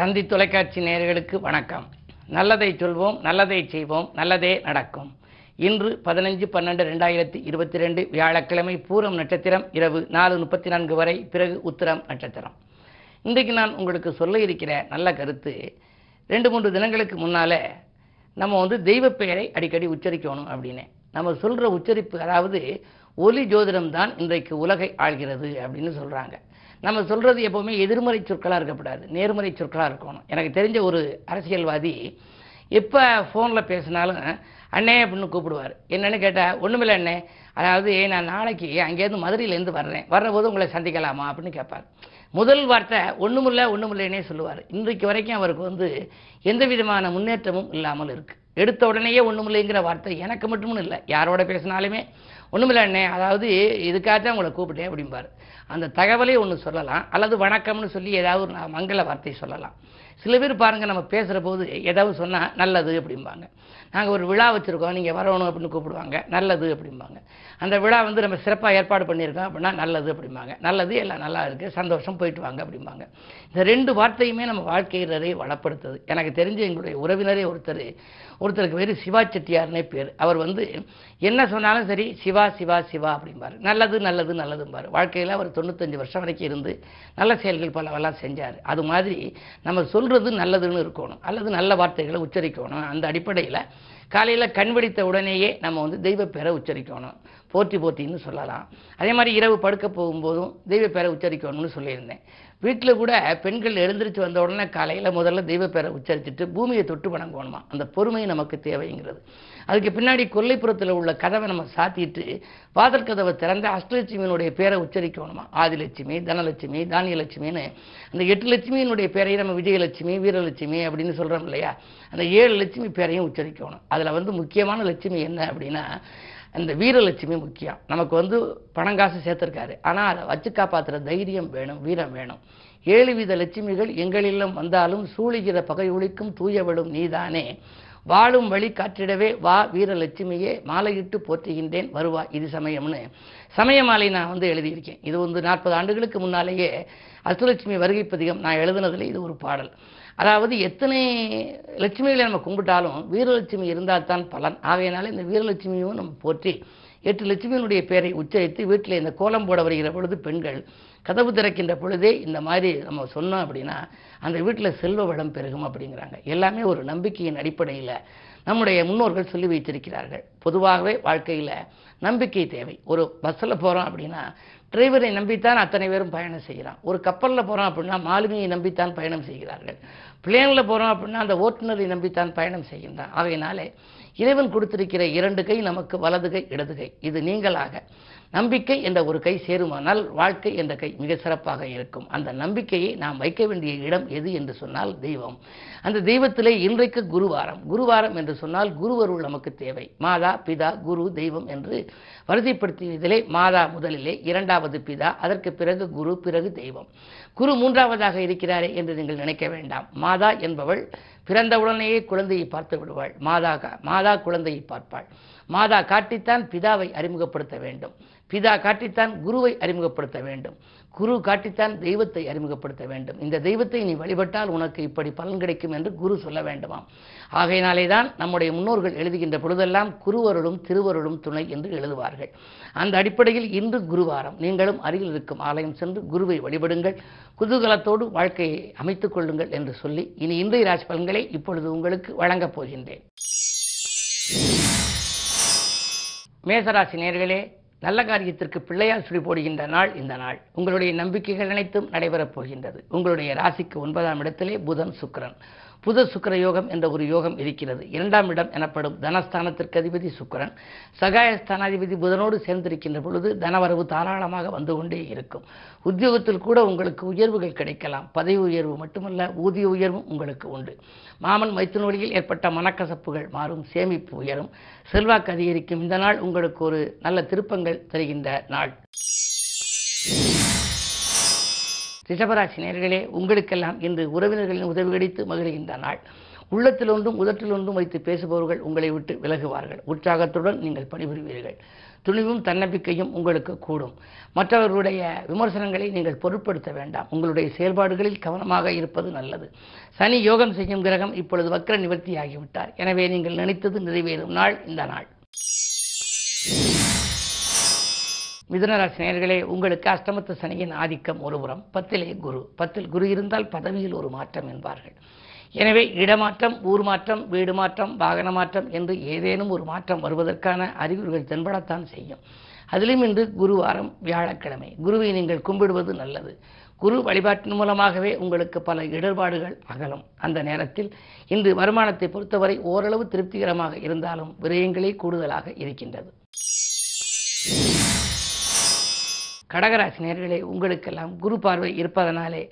தந்தி தொலைக்காட்சி நேயர்களுக்கு வணக்கம். நல்லதை சொல்வோம் நல்லதை செய்வோம் நல்லதே நடக்கும். இன்று பதினஞ்சு பன்னெண்டு ரெண்டாயிரத்தி இருபத்தி ரெண்டு வியாழக்கிழமை பூரம் நட்சத்திரம் இரவு நாலு முப்பத்தி நான்கு வரை பிறகு உத்திரம் நட்சத்திரம். இன்றைக்கு நான் உங்களுக்கு சொல்ல இருக்கிற நல்ல கருத்து ரெண்டு மூன்று தினங்களுக்கு முன்னால் நம்ம வந்து தெய்வ பெயரை அடிக்கடி உச்சரிக்கணும் அப்படின்னு. நம்ம சொல்கிற உச்சரிப்பு அதாவது ஒலி ஜோதிடம் தான் இன்றைக்கு உலகை ஆள்கிறது அப்படின்னு சொல்கிறாங்க நம்ம சொல்கிறது எப்போவுமே எதிர்மறை சொற்களாக இருக்கக்கூடாது நேர்மறை சொற்களாக இருக்கணும். எனக்கு தெரிஞ்ச ஒரு அரசியல்வாதி எப்போ ஃபோனில் பேசினாலும் அண்ணே அப்படின்னு கூப்பிடுவார். என்னன்னு கேட்டால் ஒன்றுமில்ல அண்ணே. அதாவது நான் நாளைக்கு அங்கேருந்து மதுரையிலேருந்து வர்றேன். வர்றபோது உங்களை சந்திக்கலாமா? அப்படின்னு கேட்பார். முதல் வார்த்தை ஒன்றுமில்ல ஒன்றுமில்லைன்னே சொல்லுவார். இன்றைக்கு வரைக்கும் அவருக்கு வந்து எந்த விதமான முன்னேற்றமும் இல்லாமல் இருக்குது எடுத்த உடனேயே ஒன்றுமில்லைங்கிற வார்த்தை எனக்கு மட்டும்னு இல்லை. யாரோட பேசினாலுமே ஒன்றுமில்ல அண்ணே அதாவது இதுக்காகத்தான் உங்களை கூப்பிட்டேன் அப்படிம்பார். அந்த தகவலை ஒன்று சொல்லலாம் அல்லது வணக்கம்னு சொல்லி ஏதாவது ஒரு மங்கள வார்த்தை சொல்லலாம். சில பேர் பாருங்கள் நம்ம பேசுகிற போது ஏதாவது சொன்னால் நல்லது அப்படிம்பாங்க. நாங்கள் ஒரு விழா வச்சுருக்கோம் நீங்கள் வரணும் அப்படின்னு கூப்பிடுவாங்க. நல்லது அப்படிம்பாங்க. அந்த விழா வந்து நம்ம சிறப்பாக ஏற்பாடு பண்ணியிருக்கோம் அப்படின்னா நல்லது அப்படிம்பாங்க. நல்லது எல்லாம் நல்லா இருக்குது சந்தோஷம் போயிட்டு வாங்க அப்படிம்பாங்க. இந்த ரெண்டு வார்த்தையுமே நம்ம வாழ்க்கையினரை வளப்படுத்துது. எனக்கு தெரிஞ்ச எங்களுடைய உறவினரே ஒருத்தர் ஒருத்தருக்கு பேர் சிவா செட்டியார்னே பேர். அவர் வந்து என்ன சொன்னாலும் சரி சிவா சிவா சிவா அப்படிம்பாரு. நல்லது நல்லது நல்லதும்பார். வாழ்க்கையில் அவர் தொண்ணூத்தஞ்சு வருஷம் வரைக்கும் இருந்து நல்ல செயல்கள் பலவெல்லாம் செஞ்சார். அது மாதிரி நம்ம சொல் சொல்றது நல்லதுன்னு இருக்கணும். அல்லது நல்ல வார்த்தைகளை உச்சரிக்கணும். அந்த அடிப்படையில் காலையில் கண் வெடித்த உடனேயே நம்ம வந்து தெய்வ பேரை உச்சரிக்கணும். போற்றி போற்றின்னு சொல்லலாம். அதே மாதிரி இரவு படுக்க போகும்போதும் தெய்வ பேரை உச்சரிக்கணும்னு சொல்லியிருந்தேன். வீட்டில் கூட பெண்கள் எழுந்திரிச்சு வந்த உடனே காலையில் முதல்ல தெய்வப்பேரை உச்சரிச்சுட்டு பூமியை தொட்டு வணங்கணுமா அந்த பொறுமை நமக்கு தேவைங்கிறது. அதுக்கு பின்னாடி கொல்லைப்புறத்தில் உள்ள கதவை நம்ம சாத்திட்டு வாசல் கதவை திறந்து அஷ்டலட்சுமியினுடைய பேரை உச்சரிக்கணுமா? ஆதிலட்சுமி தனலட்சுமி தானியலட்சுமின்னு அந்த எட்டு லட்சுமியினுடைய பேரையை நம்ம விஜயலட்சுமி வீரலட்சுமி அப்படின்னு சொல்கிறோம் இல்லையா? அந்த ஏழு லட்சுமி பேரையும் உச்சரிக்கணும். அதில் வந்து முக்கியமான லட்சுமி என்ன அப்படின்னா அந்த வீரலட்சுமி முக்கியம். நமக்கு வந்து பணம் காசு சேர்த்துருக்காரு. ஆனால் அதை வச்சு காப்பாற்றுற தைரியம் வேணும் வீரம் வேணும். ஏழு வித லட்சுமிகள் எங்களிலும் வந்தாலும் சூழுகிற பகை ஒழிக்கும் தூயவளும் நீதானே. வாழும் வழி காற்றிடவே வா வீரலட்சுமியே மாலையிட்டு போற்றுகின்றேன் வருவா இது சமயம்னு. சமய மாலை நான் வந்து எழுதியிருக்கேன். இது வந்து நாற்பது ஆண்டுகளுக்கு முன்னாலேயே அஷ்டலட்சுமி வருகை பதிகம் நான் எழுதுனதுல இது ஒரு பாடல். அதாவது எத்தனை லட்சுமிகளை நம்ம கும்பிட்டாலும் வீரலட்சுமி இருந்தால் தான் பலன். ஆகையினால இந்த வீரலட்சுமியும் நம்ம போற்றி எட்டு லட்சுமியினுடைய பெயரை உச்சரித்து வீட்டில் இந்த கோலம் போட வருகிற பொழுது பெண்கள் கதவு திறக்கின்ற பொழுதே இந்த மாதிரி நம்ம சொன்னோம் அப்படின்னா அந்த வீட்டில் செல்வ வளம் பெருகும் அப்படிங்கிறாங்க. எல்லாமே ஒரு நம்பிக்கையின் அடிப்படையில் நம்முடைய முன்னோர்கள் சொல்லி வைத்திருக்கிறார்கள். பொதுவாகவே வாழ்க்கையில் நம்பிக்கை தேவை. ஒரு பஸ்ஸில் போகிறோம் அப்படின்னா டிரைவரை நம்பித்தான் அத்தனை பேரும் பயணம் செய்கிறான் ஒரு கப்பலில் போகிறோம் அப்படின்னா மாலுமியை நம்பித்தான் பயணம் செய்கிறார்கள். பிளேனில் போகிறோம் அப்படின்னா அந்த ஓட்டுநரை நம்பித்தான் பயணம் செய்கின்றான். ஆகையினாலே இறைவன் கொடுத்திருக்கிற இரண்டு கை நமக்கு வலது கை இடது கை. இது நீங்களாக நம்பிக்கை என்ற ஒரு கை சேருமானால் வாழ்க்கை என்ற கை மிக சிறப்பாக இருக்கும். அந்த நம்பிக்கையை நாம் வைக்க வேண்டிய இடம் எது என்று சொன்னால் தெய்வம். அந்த தெய்வத்திலே இன்றைக்கு குருவாரம். குருவாரம் என்று சொன்னால் குருவருள் நமக்கு தேவை. மாதா பிதா குரு தெய்வம் என்று வரிசைப்படுத்தியதிலே மாதா முதலிலே இரண்டாவது பிதா அதற்கு பிறகு குரு பிறகு தெய்வம். குரு மூன்றாவதாக இருக்கிறாரே என்று நீங்கள் நினைக்க வேண்டாம். மாதா என்பவள் பிறந்தவுடனேயே குழந்தையை பார்த்து விடுவாள். மாதா மாதா குழந்தையை பார்ப்பாள். மாதா காட்டித்தான் பிதாவை அறிமுகப்படுத்த வேண்டும். பிதா காட்டித்தான் குருவை அறிமுகப்படுத்த வேண்டும். குரு காட்டித்தான் தெய்வத்தை அறிமுகப்படுத்த வேண்டும். இந்த தெய்வத்தை நீ வழிபட்டால் உனக்கு இப்படி பலன் கிடைக்கும் என்று குரு சொல்ல வேண்டுமாம். ஆகையினாலே தான் நம்முடைய முன்னோர்கள் எழுதுகின்ற பொழுதெல்லாம் குருவருளும் திருவருளும் துணை என்று எழுதுவார்கள். அந்த அடிப்படையில் இன்று குருவாரம். நீங்களும் அருகில் இருக்கும் ஆலயம் சென்று குருவை வழிபடுங்கள். குதூகலத்தோடு வாழ்க்கையை அமைத்துக் கொள்ளுங்கள் என்று சொல்லி இனி இன்றைய ராசி பலன்களை இப்பொழுது உங்களுக்கு வழங்கப் போகின்றேன். மேசராசி நேர்களே நல்ல காரியத்திற்கு பிள்ளையார் சுழி போடுகின்ற நாள் இந்த நாள். உங்களுடைய நம்பிக்கைகள் அனைத்தும் நடைபெறப் போகின்றது. உங்களுடைய ராசிக்கு ஒன்பதாம் இடத்திலே புதன் சுக்கரன். புத சுக்கிர யோகம் என்ற ஒரு யோகம் இருக்கிறது. இரண்டாம் இடம் எனப்படும் தனஸ்தானத்திற்கு அதிபதி சுக்கரன். சகாயஸ்தானாதிபதி புதனோடு சேர்ந்திருக்கின்ற பொழுது தனவரவு தாராளமாக வந்து கொண்டே இருக்கும். உத்தியோகத்தில் கூட உங்களுக்கு உயர்வுகள் கிடைக்கலாம். பதவி உயர்வு மட்டுமல்ல ஊதிய உயர்வும் உங்களுக்கு உண்டு. மாமன் மைத்துன வழியில் ஏற்பட்ட மனக்கசப்புகள் மாறும் சேமிப்பு உயரும். செல்வாக்கு அதிகரிக்கும். இந்த நாள் உங்களுக்கு ஒரு நல்ல திருப்பங்கள் தருகின்ற நாள். ரிஷபராசி நேர்களே உங்களுக்கெல்லாம் இன்று உறவினர்களின் உதவி கிடைத்து மகிழ்கின்ற நாள். உள்ளத்தில் ஒன்றும் உதட்டில் ஒன்றும் வைத்து பேசுபவர்கள் உங்களை விட்டு விலகுவார்கள். உற்சாகத்துடன் நீங்கள் பணிபுரிவீர்கள். துணிவும் தன்னம்பிக்கையும் உங்களுக்கு கூடும். மற்றவர்களுடைய விமர்சனங்களை நீங்கள் பொருட்படுத்த வேண்டாம். உங்களுடைய செயல்பாடுகளில் கவனமாக இருப்பது நல்லது. சனி யோகம் செய்யும் கிரகம் இப்பொழுது வக்ர நிவர்த்தி ஆகிவிட்டார் எனவே நீங்கள் நினைத்தது நிறைவேறும் நாள் இந்த நாள். மிதனராசநேயர்களே உங்களுக்கு அஷ்டமத்து சனியின் ஆதிக்கம் ஒருபுறம் பத்திலே குரு. பத்தில் குரு இருந்தால் பதவியில் ஒரு மாற்றம் என்பார்கள். எனவே இடமாற்றம் ஊர் மாற்றம் வீடு மாற்றம் வாகன மாற்றம் என்று ஏதேனும் ஒரு மாற்றம் வருவதற்கான அறிகுறிகள் தென்படத்தான் செய்யும். அதிலும் இன்று குருவாரம் வியாழக்கிழமை. குருவை நீங்கள் கும்பிடுவது நல்லது. குரு வழிபாட்டின் மூலமாகவே உங்களுக்கு பல இடர்பாடுகள் அகலும். அந்த நேரத்தில் இன்று வருமானத்தை பொறுத்தவரை ஓரளவு திருப்திகரமாக இருந்தாலும் விரயங்களே கூடுதலாக இருக்கின்றது. கடகராசி நேர்களே உங்களுக்கெல்லாம் குரு பார்வை இருப்பதனாலே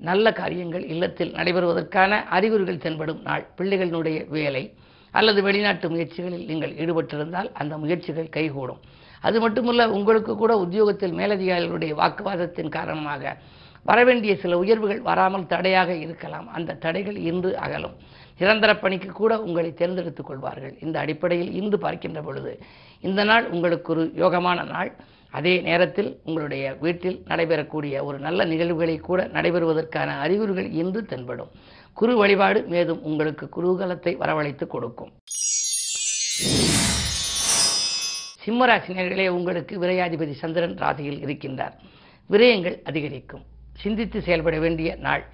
நல்ல காரியங்கள் இல்லத்தில் நடைபெறுவதற்கான அறிகுறிகள் தென்படும் நாள். பிள்ளைகளினுடைய வேலை அல்லது வெளிநாட்டு முயற்சிகளில் நீங்கள் ஈடுபட்டிருந்தால் அந்த முயற்சிகள் கைகூடும். அது மட்டுமல்ல உங்களுக்கு கூட உத்தியோகத்தில் மேலதிகாரிகளுடைய வாக்குவாதத்தின் காரணமாக வரவேண்டிய சில உயர்வுகள் வராமல் தடையாக இருக்கலாம். அந்த தடைகள் இன்று அகலும். நிரந்தர பணிக்கு கூட உங்களை தேர்ந்தெடுத்துக் கொள்வார்கள். இந்த அடிப்படையில் இன்று பார்க்கின்ற பொழுது இந்த நாள் உங்களுக்கு ஒரு யோகமான நாள். அதே நேரத்தில் உங்களுடைய வீட்டில் நடைபெறக்கூடிய ஒரு நல்ல நிகழ்வுகளை கூட நடைபெறுவதற்கான அறிகுறிகள் இன்று தென்படும். குரு வழிபாடு மேலும் உங்களுக்கு குருகலத்தை வரவழைத்து கொடுக்கும். சிம்மராசினியர்களே உங்களுக்கு விரையாதிபதி சந்திரன் ராசியில் இருக்கின்றார். விரயங்கள் அதிகரிக்கும். சிந்தித்து செயல்பட வேண்டிய நாள்.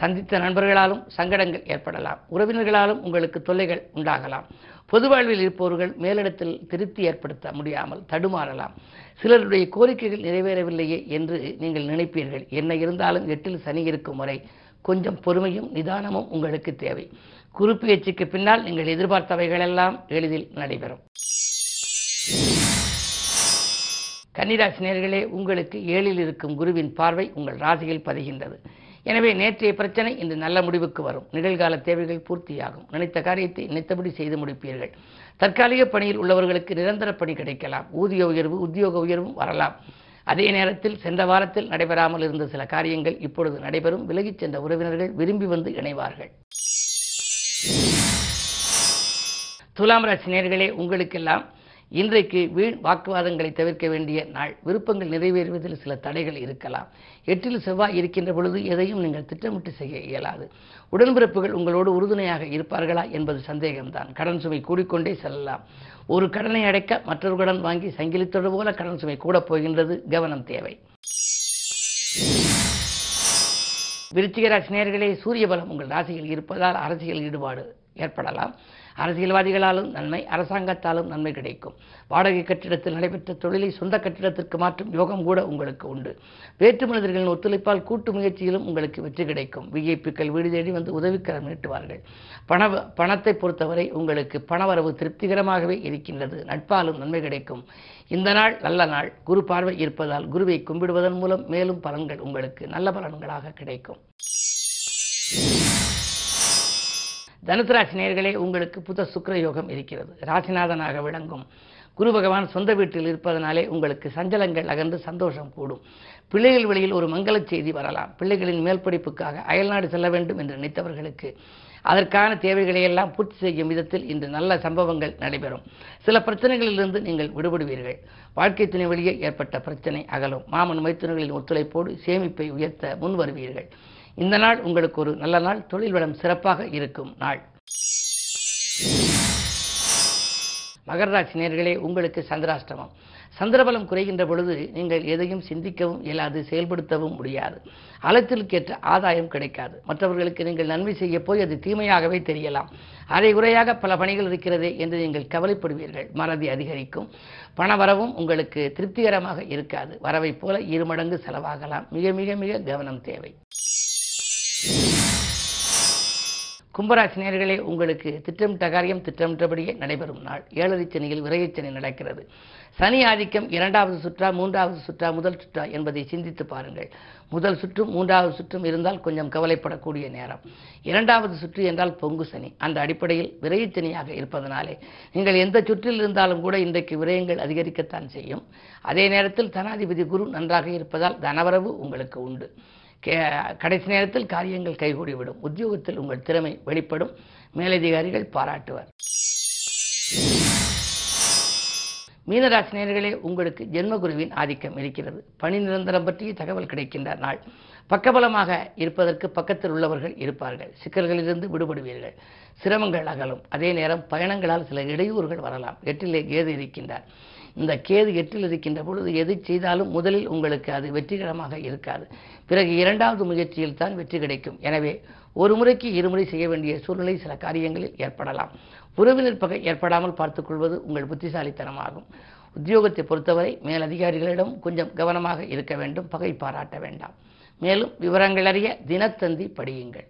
சந்தித்த நண்பர்களாலும் சங்கடங்கள் ஏற்படலாம். உறவினர்களாலும் உங்களுக்கு தொல்லைகள் உண்டாகலாம். பொது வாழ்வில் இருப்பவர்கள் மேலிடத்தில் திருப்தி ஏற்படுத்த முடியாமல் தடுமாறலாம். சிலருடைய கோரிக்கைகள் நிறைவேறவில்லையே என்று நீங்கள் நினைப்பீர்கள். என்ன இருந்தாலும் எட்டில் சனி இருக்கும் வரை கொஞ்சம் பொறுமையும் நிதானமும் உங்களுக்கு தேவை. குறிப்பெயர்ச்சிக்கு பின்னால் நீங்கள் எதிர்பார்த்தவைகளெல்லாம் எளிதில் நடைபெறும். கன்னிராசினியர்களே உங்களுக்கு ஏழில் இருக்கும் குருவின் பார்வை உங்கள் ராசியில் பதிகின்றது. எனவே நேற்றைய பிரச்சனை இன்று நல்ல முடிவுக்கு வரும். நிகழ்கால தேவைகள் பூர்த்தியாகும். நினைத்த காரியத்தை நினைத்தபடி செய்து முடிப்பீர்கள். தற்காலிக பணியில் உள்ளவர்களுக்கு நிரந்தர பணி கிடைக்கலாம். ஊதிய உயர்வு உத்தியோக உயர்வும் வரலாம். அதே நேரத்தில் சென்ற வாரத்தில் நடைபெறாமல் இருந்த சில காரியங்கள் இப்பொழுது நடைபெறும். விலகிச் சென்ற உறவினர்கள் விரும்பி வந்து இணைவார்கள். துலாம் ராசி நேர்களே உங்களுக்கெல்லாம் இன்றைக்கு வீண் வாக்குவாதங்களை தவிர்க்க வேண்டிய நாள். விருப்பங்கள் நிறைவேறுவதில் சில தடைகள் இருக்கலாம். எட்டில் செவ்வாய் இருக்கின்ற பொழுது எதையும் நீங்கள் திட்டமிட்டு செய்ய இயலாது. உடன்பிறப்புகள் உங்களோடு உறுதுணையாக இருப்பார்களா என்பது சந்தேகம்தான். கடன் சுமை கூடிக்கொண்டே செல்லலாம். ஒரு கடனை அடைக்க மற்றொரு கடன் வாங்கி சங்கிலித்தோடு போல கடன் சுமை கூட போகின்றது கவனம் தேவை. விருச்சிக ராசி சூரிய பலம் உங்கள் ராசியில் இருப்பதால் அரசியல் ஈடுபாடு ஏற்படலாம். அரசியல்வாதிகளாலும் நன்மை அரசாங்கத்தாலும் நன்மை கிடைக்கும். வாடகை கட்டிடத்தில் நடைபெற்ற தொழிலை சொந்த கட்டிடத்திற்கு மாற்றும் யோகம் கூட உங்களுக்கு உண்டு. வேற்று மனிதர்களின் ஒத்துழைப்பால் கூட்டு முயற்சியிலும் உங்களுக்கு வெற்றி கிடைக்கும். விஐபிக்கள் வீடு தேடி வந்து உதவிக்கரம் நீட்டுவார்கள். பண பணத்தை பொறுத்தவரை உங்களுக்கு பணவரவு திருப்திகரமாகவே இருக்கின்றது. நட்பாலும் நன்மை கிடைக்கும். இந்த நாள் நல்ல நாள். குரு பார்வை இருப்பதால் குருவை கும்பிடுவதன் மூலம் மேலும் பலன்கள் உங்களுக்கு நல்ல பலன்களாக கிடைக்கும். தனுசு ராசி உங்களுக்கு புத சுக்கர யோகம் இருக்கிறது. ராசிநாதனாக விளங்கும். குரு பகவான் சொந்த வீட்டில் இருப்பதனாலே உங்களுக்கு சஞ்சலங்கள் அகன்று சந்தோஷம் கூடும். பிள்ளைகள் வழியில் ஒரு மங்களச் செய்தி வரலாம். பிள்ளைகளின் மேற்படிப்புக்காக அயல்நாடு செல்ல வேண்டும் என்று நினைத்தவர்களுக்கு அதற்கான தேவைகளை எல்லாம் பூர்த்தி செய்யும் விதத்தில் இன்று நல்ல சம்பவங்கள் நடைபெறும். சில பிரச்சனைகளிலிருந்து நீங்கள் விடுபடுவீர்கள். வாழ்க்கை துணை வழியே ஏற்பட்ட பிரச்சனை அகலும். மாமன் மைத்துனர்களின் ஒத்துழைப்போடு சேமிப்பை உயர்த்த முன் வருவீர்கள் இந்த நாள் உங்களுக்கு ஒரு நல்ல நாள். தொழில் வளம் சிறப்பாக இருக்கும் நாள். மகர ராசி நேர்களே உங்களுக்கு சந்திராஷ்டமம். சந்திரபலம் குறைகின்ற பொழுது நீங்கள் எதையும் சிந்திக்கவும் இயலாது செயல்படுத்தவும் முடியாது. அலத்திற்கேற்ற ஆதாயம் கிடைக்காது. மற்றவர்களுக்கு நீங்கள் நன்மை செய்ய போய் அது தீமையாகவே தெரியலாம். அரை குறையாக பல பணிகள் இருக்கிறதே என்று நீங்கள் கவலைப்படுவீர்கள். மறதி அதிகரிக்கும். பண வரவும் உங்களுக்கு திருப்திகரமாக இருக்காது. வரவை போல இரு மடங்கு செலவாகலாம். மிக மிக மிக கவனம் தேவை. கும்பராசி நேர்களே உங்களுக்கு திட்டமிட்ட காரியம் திட்டமிட்டபடியே நடைபெறும் நாள். ஏழரை சனியில் விரையச்சனி நடக்கிறது. சனி ஆதிக்கம் இரண்டாவது சுற்றா மூன்றாவது சுற்றா முதல் சுற்றா என்பதை சிந்தித்து பாருங்கள். முதல் சுற்றும் மூன்றாவது சுற்றும் இருந்தால் கொஞ்சம் கவலைப்படக்கூடிய நேரம். இரண்டாவது சுற்று என்றால் பொங்கு சனி. அந்த அடிப்படையில் விரையச்சனியாக இருப்பதனாலே நீங்கள் எந்த சுற்றில் இருந்தாலும் கூட இன்றைக்கு விரயங்கள் அதிகரிக்கத்தான் செய்யும். அதே நேரத்தில் தனாதிபதி குரு நன்றாக இருப்பதால் தனவரவு உங்களுக்கு உண்டு. கடைசி நேரத்தில் காரியங்கள் கைகூடிவிடும். உத்தியோகத்தில் உங்கள் திறமை வெளிப்படும். மேலதிகாரிகள் பாராட்டுவர். மீனராசினியர்களே உங்களுக்கு ஜென்மகுருவின் ஆதிக்கம் இருக்கிறது. பணி நிரந்தரம் பற்றிய தகவல் கிடைக்கின்ற நாள். பக்கபலமாக இருப்பதற்கு பக்கத்தில் உள்ளவர்கள் இருப்பார்கள். சிக்கல்களிலிருந்து விடுபடுவீர்கள். சிரமங்கள் அகலும். அதே நேரம் பயணங்களால் சில இடையூறுகள் வரலாம். எட்டிலே கேது இருக்கின்றார். இந்த கேது எட்டில் இருக்கின்ற பொழுது எது செய்தாலும் முதலில் உங்களுக்கு அது வெற்றிகரமாக இருக்காது. பிறகு இரண்டாவது முயற்சியில் தான் வெற்றி கிடைக்கும். எனவே ஒரு முறைக்கு இருமுறை செய்ய வேண்டிய சூழ்நிலை சில காரியங்களில் ஏற்படலாம். உறவினர் பகை ஏற்படாமல் பார்த்துக்கொள்வது உங்கள் புத்திசாலித்தனமாகும். உத்தியோகத்தை பொறுத்தவரை மேலதிகாரிகளிடம் கொஞ்சம் கவனமாக இருக்க வேண்டும். பகை பாராட்ட வேண்டாம். மேலும் விவரங்கள் அறிய தினத்தந்தி படியுங்கள்.